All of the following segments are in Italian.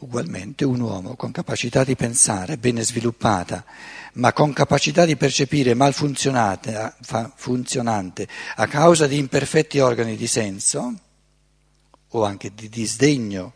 Ugualmente un uomo con capacità di pensare bene sviluppata, ma con capacità di percepire mal funzionante a causa di imperfetti organi di senso o anche di disdegno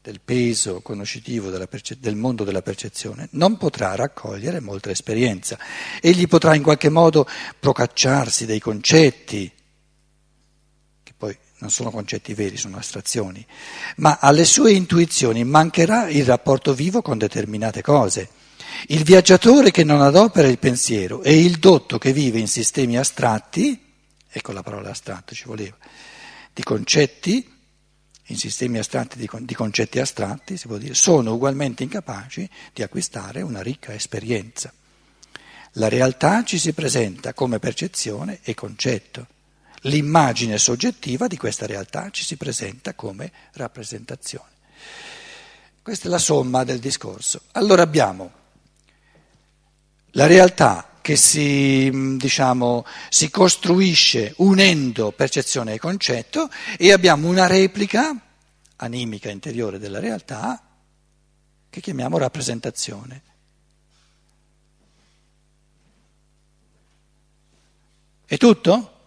del peso conoscitivo perce- del mondo della percezione, non potrà raccogliere molta esperienza. Egli potrà in qualche modo procacciarsi dei concetti, non sono concetti veri, sono astrazioni, ma alle sue intuizioni mancherà il rapporto vivo con determinate cose. Il viaggiatore che non adopera il pensiero e il dotto che vive in sistemi astratti, ecco la parola astratto ci voleva, di concetti, in sistemi astratti di concetti astratti, si può dire, sono ugualmente incapaci di acquistare una ricca esperienza. La realtà ci si presenta come percezione e concetto. L'immagine soggettiva di questa realtà ci si presenta come rappresentazione. Questa è la somma del discorso. Allora abbiamo la realtà che si, diciamo, si costruisce unendo percezione e concetto e abbiamo una replica animica interiore della realtà che chiamiamo rappresentazione. È tutto?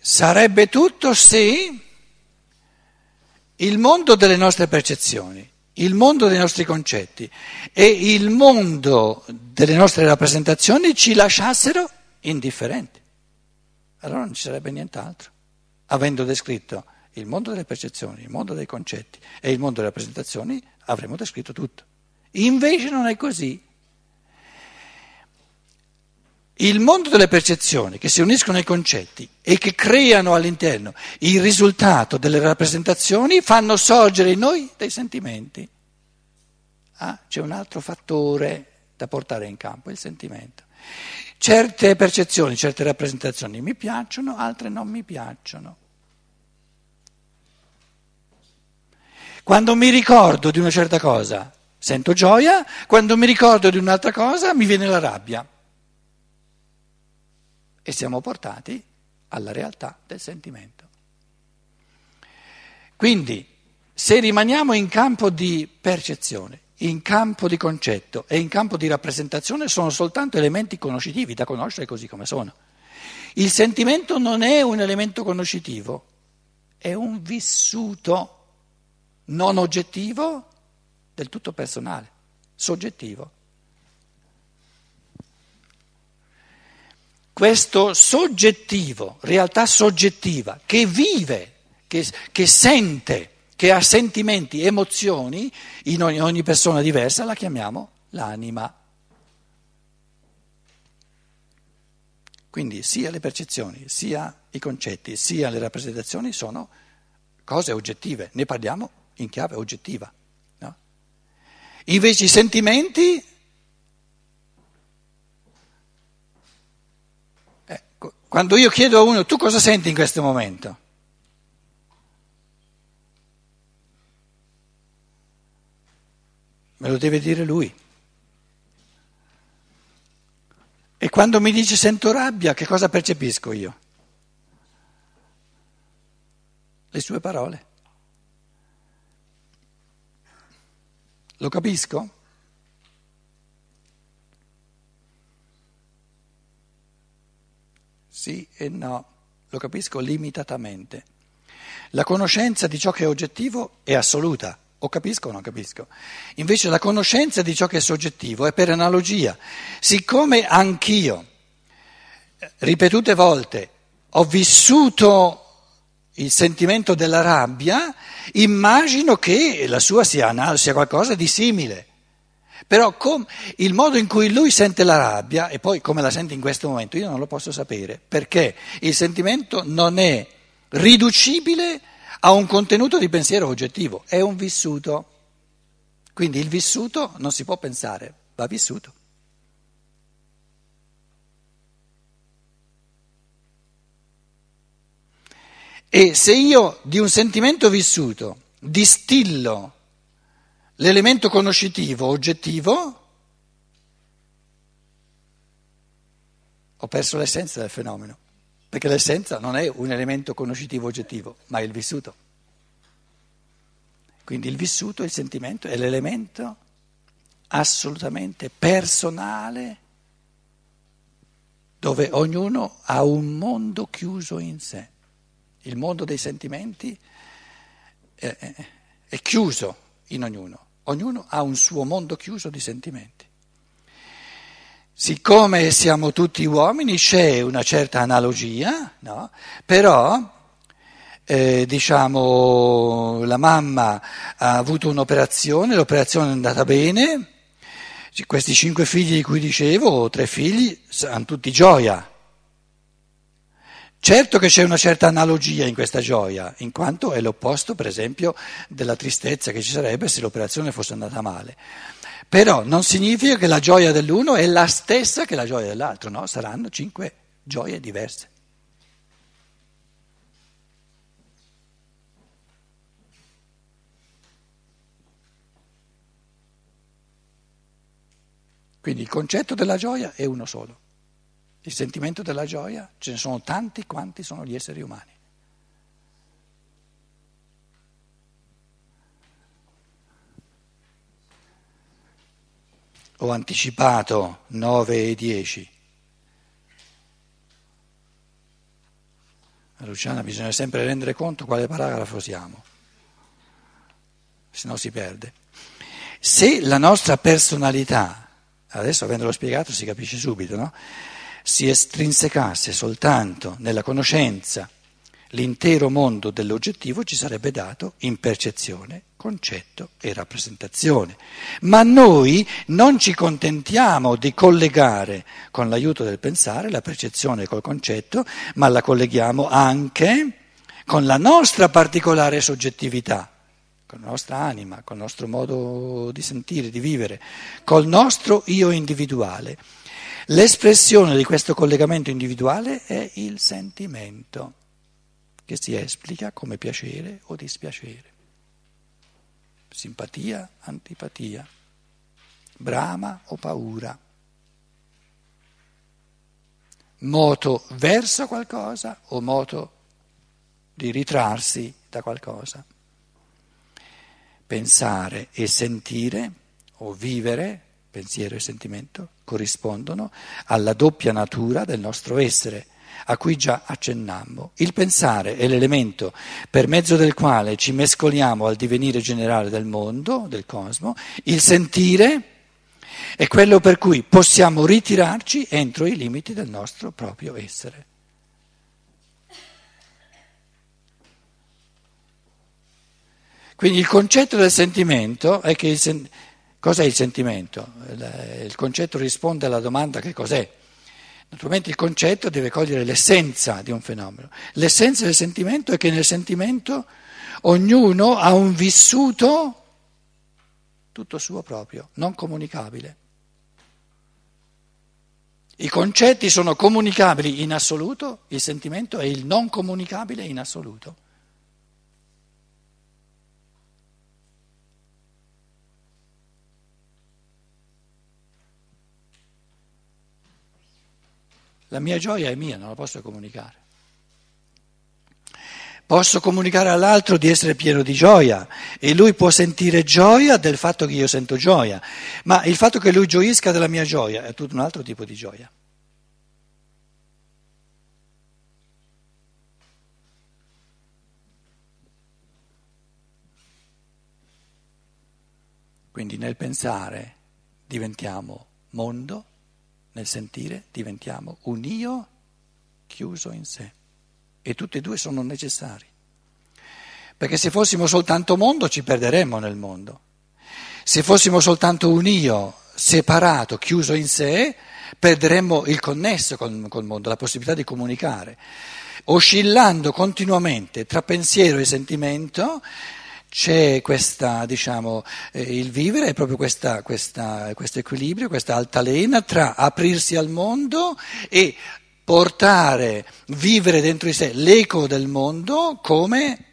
Sarebbe tutto se il mondo delle nostre percezioni, il mondo dei nostri concetti e il mondo delle nostre rappresentazioni ci lasciassero indifferenti. Allora non ci sarebbe nient'altro. Avendo descritto il mondo delle percezioni, il mondo dei concetti e il mondo delle rappresentazioni, avremmo descritto tutto. Invece non è così. Il mondo delle percezioni che si uniscono ai concetti e che creano all'interno il risultato delle rappresentazioni fanno sorgere in noi dei sentimenti. Ah, c'è un altro fattore da portare in campo, il sentimento. Certe percezioni, certe rappresentazioni mi piacciono, altre non mi piacciono. Quando mi ricordo di una certa cosa sento gioia, quando mi ricordo di un'altra cosa mi viene la rabbia e siamo portati alla realtà del sentimento. Quindi, se rimaniamo in campo di percezione, in campo di concetto e in campo di rappresentazione, sono soltanto elementi conoscitivi da conoscere così come sono. Il sentimento non è un elemento conoscitivo, è un vissuto non oggettivo, del tutto personale, soggettivo. Questo soggettivo, realtà soggettiva, che vive, che, che sente, che ha sentimenti, emozioni, in ogni, ogni persona diversa, la chiamiamo l'anima. Quindi sia le percezioni, sia i concetti, sia le rappresentazioni sono cose oggettive, ne parliamo in chiave oggettiva. No? Invece i sentimenti Quando io chiedo a uno, tu cosa senti in questo momento? Me lo deve dire lui. E quando mi dice sento rabbia, che cosa percepisco io? Le sue parole. Lo capisco? Sì e no, lo capisco limitatamente. La conoscenza di ciò che è oggettivo è assoluta, o capisco o non capisco. Invece la conoscenza di ciò che è soggettivo è per analogia. Siccome anch'io, ripetute volte, ho vissuto il sentimento della rabbia, immagino che la sua sia, sia qualcosa di simile. Però com, il modo in cui lui sente la rabbia e poi come la sente in questo momento io non lo posso sapere, perché il sentimento non è riducibile a un contenuto di pensiero oggettivo, è un vissuto. Quindi il vissuto non si può pensare, va vissuto. E se io di un sentimento vissuto distillo L'elemento conoscitivo oggettivo ho perso l'essenza del fenomeno, perché l'essenza non è un elemento conoscitivo oggettivo, ma è il vissuto. Quindi il vissuto, il sentimento è l'elemento assolutamente personale dove ognuno ha un mondo chiuso in sé. Il mondo dei sentimenti è, è, è chiuso in ognuno, ognuno ha un suo mondo chiuso di sentimenti. Siccome siamo tutti uomini c'è una certa analogia, no? però eh, diciamo, la mamma ha avuto un'operazione, l'operazione è andata bene, questi cinque figli di cui dicevo, tre figli, hanno tutti gioia. Certo che c'è una certa analogia in questa gioia, in quanto è l'opposto, per esempio, della tristezza che ci sarebbe se l'operazione fosse andata male. Però non significa che la gioia dell'uno è la stessa che la gioia dell'altro, no? Saranno cinque gioie diverse. Quindi il concetto della gioia è uno solo. Il sentimento della gioia ce ne sono tanti quanti sono gli esseri umani. Ho anticipato 9 e 10. Luciana, bisogna sempre rendere conto quale paragrafo siamo, se no si perde. Se la nostra personalità adesso avendolo spiegato si capisce subito, no? Si estrinsecasse soltanto nella conoscenza l'intero mondo dell'oggettivo ci sarebbe dato in percezione, concetto e rappresentazione. Ma noi non ci contentiamo di collegare con l'aiuto del pensare la percezione col concetto, ma la colleghiamo anche con la nostra particolare soggettività con la nostra anima, con il nostro modo di sentire, di vivere, col nostro io individuale. L'espressione di questo collegamento individuale è il sentimento, che si esplica come piacere o dispiacere, simpatia, antipatia, brama o paura, moto verso qualcosa o moto di ritrarsi da qualcosa. Pensare e sentire o vivere, pensiero e sentimento, corrispondono alla doppia natura del nostro essere, a cui già accennammo. Il pensare è l'elemento per mezzo del quale ci mescoliamo al divenire generale del mondo, del cosmo, il sentire è quello per cui possiamo ritirarci entro i limiti del nostro proprio essere. Quindi il concetto del sentimento è che il sen- cos'è il sentimento? Il concetto risponde alla domanda che cos'è. Naturalmente il concetto deve cogliere l'essenza di un fenomeno. L'essenza del sentimento è che nel sentimento ognuno ha un vissuto tutto suo proprio, non comunicabile. I concetti sono comunicabili in assoluto, il sentimento è il non comunicabile in assoluto. La mia gioia è mia, non la posso comunicare. Posso comunicare all'altro di essere pieno di gioia e lui può sentire gioia del fatto che io sento gioia, ma il fatto che lui gioisca della mia gioia è tutto un altro tipo di gioia. Quindi nel pensare diventiamo mondo nel sentire diventiamo un io chiuso in sé e tutti e due sono necessari. Perché se fossimo soltanto mondo ci perderemmo nel mondo. Se fossimo soltanto un io separato, chiuso in sé, perderemmo il connesso col, col mondo, la possibilità di comunicare. Oscillando continuamente tra pensiero e sentimento, c'è questa, diciamo, eh, il vivere è proprio questa, questa, questo equilibrio, questa altalena tra aprirsi al mondo e portare, vivere dentro di sé l'eco del mondo come,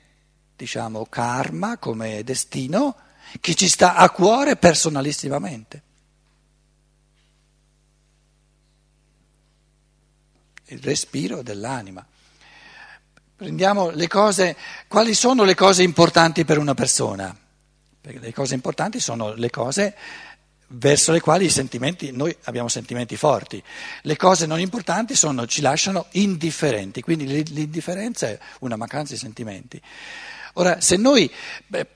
diciamo, karma, come destino che ci sta a cuore personalissimamente. il respiro dell'anima. Prendiamo le cose, quali sono le cose importanti per una persona? Perché le cose importanti sono le cose verso le quali noi abbiamo sentimenti forti. Le cose non importanti sono, ci lasciano indifferenti, quindi l'indifferenza è una mancanza di sentimenti. Ora, se noi beh,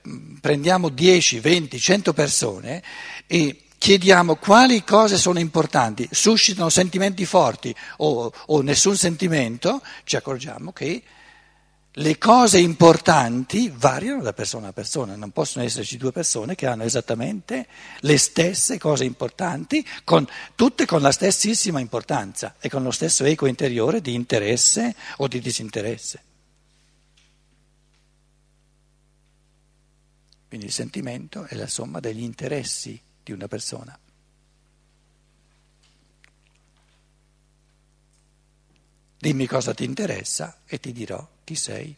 prendiamo 10, 20, 100 persone e chiediamo quali cose sono importanti, suscitano sentimenti forti o, o nessun sentimento, ci accorgiamo che le cose importanti variano da persona a persona, non possono esserci due persone che hanno esattamente le stesse cose importanti, con, tutte con la stessissima importanza e con lo stesso eco interiore di interesse o di disinteresse. Quindi il sentimento è la somma degli interessi di una persona. Dimmi cosa ti interessa e ti dirò chi sei.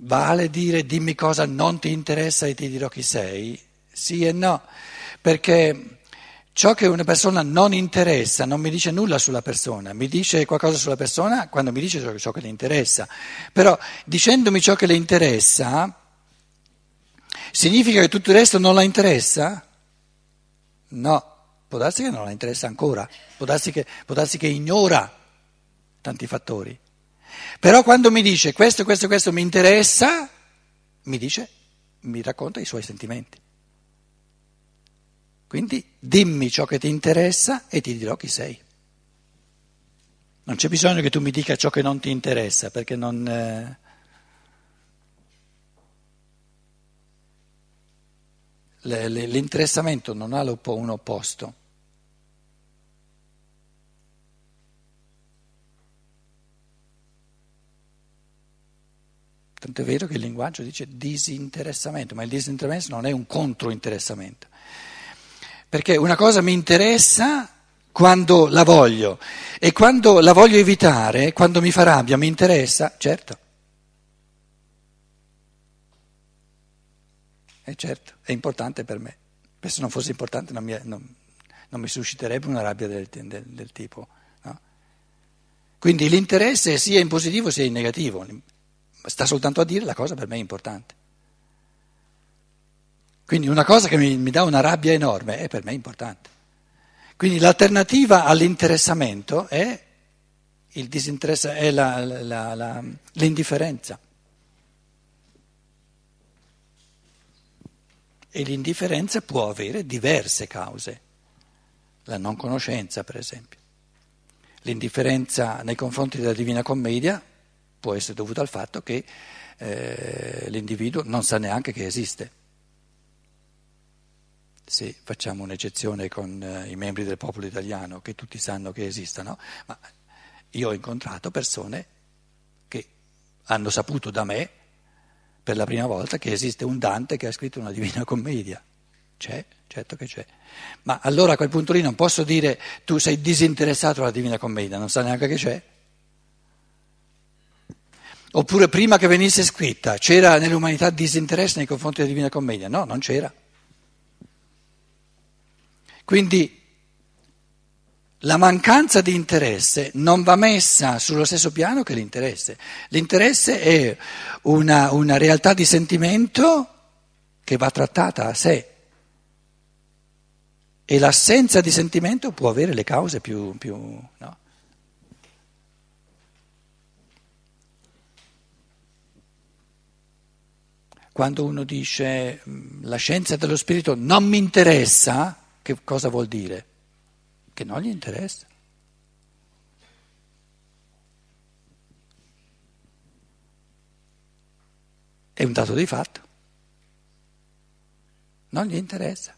Vale dire dimmi cosa non ti interessa e ti dirò chi sei? Sì e no, perché ciò che una persona non interessa non mi dice nulla sulla persona, mi dice qualcosa sulla persona quando mi dice ciò che le interessa. Però dicendomi ciò che le interessa Significa che tutto il resto non la interessa? No, può darsi che non la interessa ancora, può darsi che, può darsi che ignora tanti fattori. Però quando mi dice questo, questo, questo mi interessa, mi dice, mi racconta i suoi sentimenti. Quindi dimmi ciò che ti interessa e ti dirò chi sei. Non c'è bisogno che tu mi dica ciò che non ti interessa, perché non... Eh, l'interessamento non ha un opposto. Tanto è vero che il linguaggio dice disinteressamento, ma il disinteressamento non è un controinteressamento. Perché una cosa mi interessa quando la voglio e quando la voglio evitare, quando mi fa rabbia, mi interessa, certo. E eh, certo, è importante per me. Se non fosse importante non mi, non, non mi susciterebbe una rabbia del, del, del tipo. No? Quindi l'interesse sia in positivo sia in negativo, sta soltanto a dire la cosa per me è importante. Quindi una cosa che mi, mi dà una rabbia enorme è per me importante. Quindi l'alternativa all'interessamento è, è la, la, la, l'indifferenza. E l'indifferenza può avere diverse cause, la non conoscenza per esempio. L'indifferenza nei confronti della Divina Commedia può essere dovuta al fatto che eh, l'individuo non sa neanche che esiste. Se facciamo un'eccezione con eh, i membri del popolo italiano, che tutti sanno che esistono, ma io ho incontrato persone che hanno saputo da me per la prima volta che esiste un Dante che ha scritto una Divina Commedia. C'è, certo che c'è. Ma allora a quel punto lì non posso dire tu sei disinteressato alla Divina Commedia, non sa neanche che c'è. Oppure prima che venisse scritta c'era nell'umanità disinteresse nei confronti della Divina Commedia? No, non c'era. Quindi la mancanza di interesse non va messa sullo stesso piano che l'interesse. L'interesse è una, una realtà di sentimento che va trattata a sé e l'assenza di sentimento può avere le cause più... più no? Quando uno dice la scienza dello spirito non mi interessa, che cosa vuol dire? Che non gli interessa. È un dato di fatto. Non gli interessa.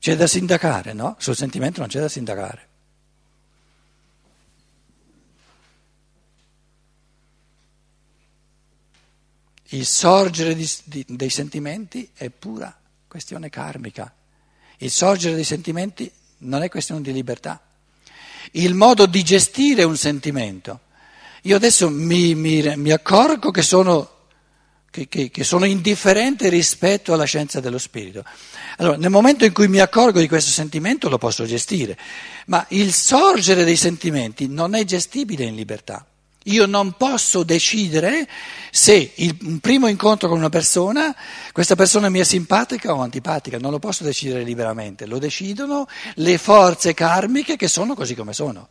C'è da sindacare, no? Sul sentimento non c'è da sindacare. Il sorgere di, di, dei sentimenti è pura questione karmica. Il sorgere dei sentimenti non è questione di libertà. Il modo di gestire un sentimento. Io adesso mi, mi, mi accorgo che sono, che, che, che sono indifferenti rispetto alla scienza dello spirito. Allora, nel momento in cui mi accorgo di questo sentimento lo posso gestire, ma il sorgere dei sentimenti non è gestibile in libertà. Io non posso decidere se il, un primo incontro con una persona, questa persona mi è simpatica o antipatica, non lo posso decidere liberamente, lo decidono le forze karmiche che sono così come sono.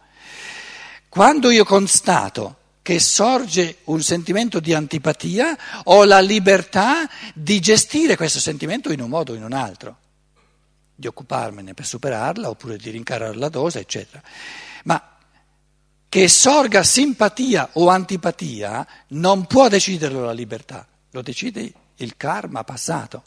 Quando io constato che sorge un sentimento di antipatia, ho la libertà di gestire questo sentimento in un modo o in un altro, di occuparmene per superarla oppure di rincarare la dose, eccetera. Ma che sorga simpatia o antipatia non può deciderlo la libertà, lo decide il karma passato.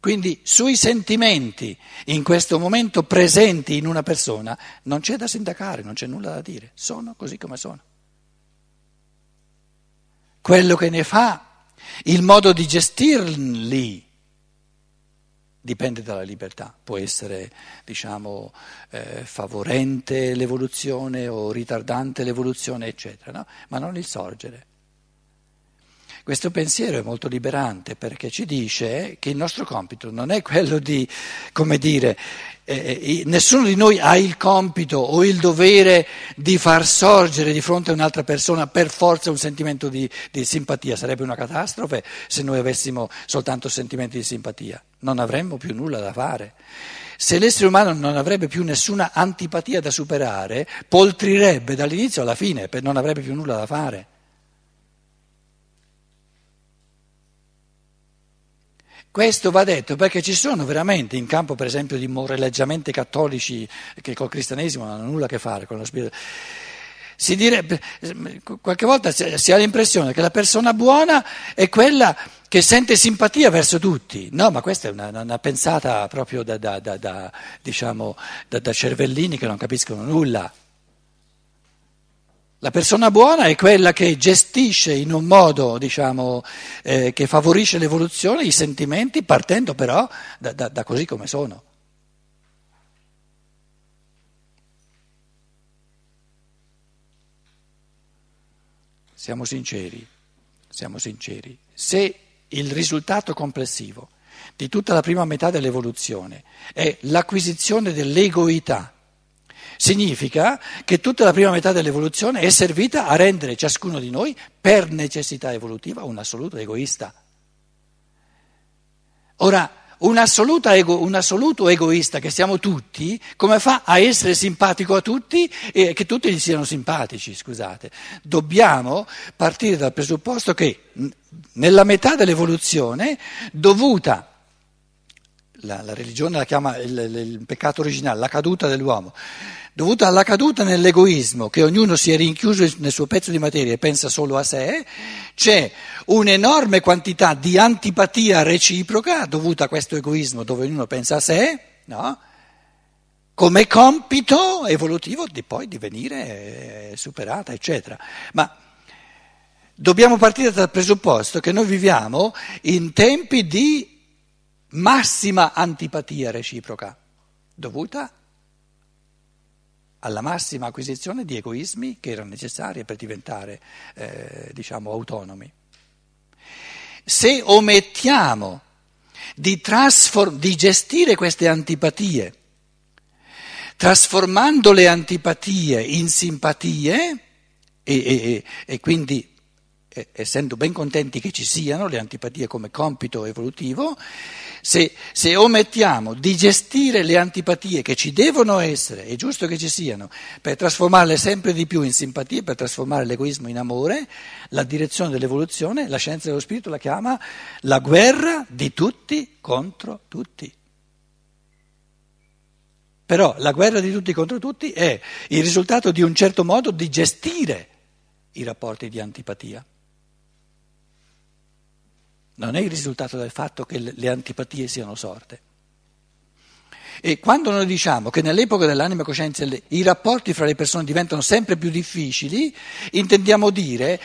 Quindi sui sentimenti in questo momento presenti in una persona non c'è da sindacare, non c'è nulla da dire, sono così come sono. Quello che ne fa, il modo di gestirli dipende dalla libertà, può essere diciamo, eh, favorente l'evoluzione o ritardante l'evoluzione, eccetera, no? ma non il sorgere. Questo pensiero è molto liberante perché ci dice che il nostro compito non è quello di, come dire, eh, eh nessuno di noi ha il compito o il dovere di far sorgere di fronte a un'altra persona per forza un sentimento di, di simpatia. Sarebbe una catastrofe se noi avessimo soltanto sentimenti di simpatia. Non avremmo più nulla da fare. Se l'essere umano non avrebbe più nessuna antipatia da superare, poltrirebbe dall'inizio alla fine, non avrebbe più nulla da fare. Questo va detto perché ci sono veramente in campo, per esempio, di moreleggiamenti cattolici che col cristianesimo non hanno nulla a che fare con lo spirito. Direbbe, qualche volta si ha l'impressione che la persona buona è quella che sente simpatia verso tutti. No, ma questa è una, una pensata proprio da, da, da, diciamo, da cervellini che non capiscono nulla. La persona buona è quella che gestisce in un modo, diciamo, eh, che favorisce l'evoluzione i sentimenti, partendo però da, da, da così come sono. Siamo sinceri, siamo sinceri. Se il risultato complessivo di tutta la prima metà dell'evoluzione è l'acquisizione dell'egoità, Significa che tutta la prima metà dell'evoluzione è servita a rendere ciascuno di noi, per necessità evolutiva, un assoluto egoista. Ora, un, ego, un, assoluto egoista che siamo tutti, come fa a essere simpatico a tutti e che tutti gli siano simpatici, scusate? Dobbiamo partire dal presupposto che nella metà dell'evoluzione, dovuta la, la religione la chiama il, il, peccato originale, la caduta dell'uomo, dovuta alla caduta nell'egoismo, che ognuno si è rinchiuso nel suo pezzo di materia e pensa solo a sé, c'è un'enorme quantità di antipatia reciproca dovuta a questo egoismo dove ognuno pensa a sé, no? come compito evolutivo di poi divenire superata, eccetera. Ma dobbiamo partire dal presupposto che noi viviamo in tempi di massima antipatia reciproca, dovuta alla massima acquisizione di egoismi che erano necessarie per diventare, eh, diciamo, autonomi. Se omettiamo di, trasform- di gestire queste antipatie, trasformando le antipatie in simpatie e, e, e quindi essendo ben contenti che ci siano le antipatie come compito evolutivo, se, se, omettiamo di gestire le antipatie che ci devono essere, è giusto che ci siano, per trasformarle sempre di più in simpatie, per trasformare l'egoismo in amore, la direzione dell'evoluzione, la scienza dello spirito la chiama la guerra di tutti contro tutti. Però la guerra di tutti contro tutti è il risultato di un certo modo di gestire i rapporti di antipatia non è il risultato del fatto che le antipatie siano sorte. E quando noi diciamo che nell'epoca dell'anima coscienza i rapporti fra le persone diventano sempre più difficili, intendiamo dire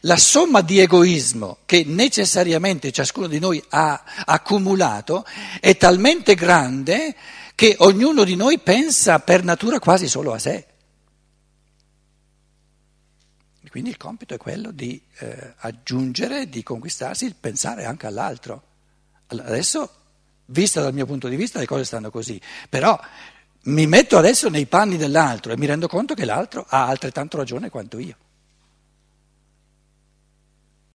la somma di egoismo che necessariamente ciascuno di noi ha accumulato è talmente grande che ognuno di noi pensa per natura quasi solo a sé. Quindi il compito è quello di eh, aggiungere, di conquistarsi il pensare anche all'altro. Adesso, vista dal mio punto di vista, le cose stanno così, però mi metto adesso nei panni dell'altro e mi rendo conto che l'altro ha altrettanto ragione quanto io.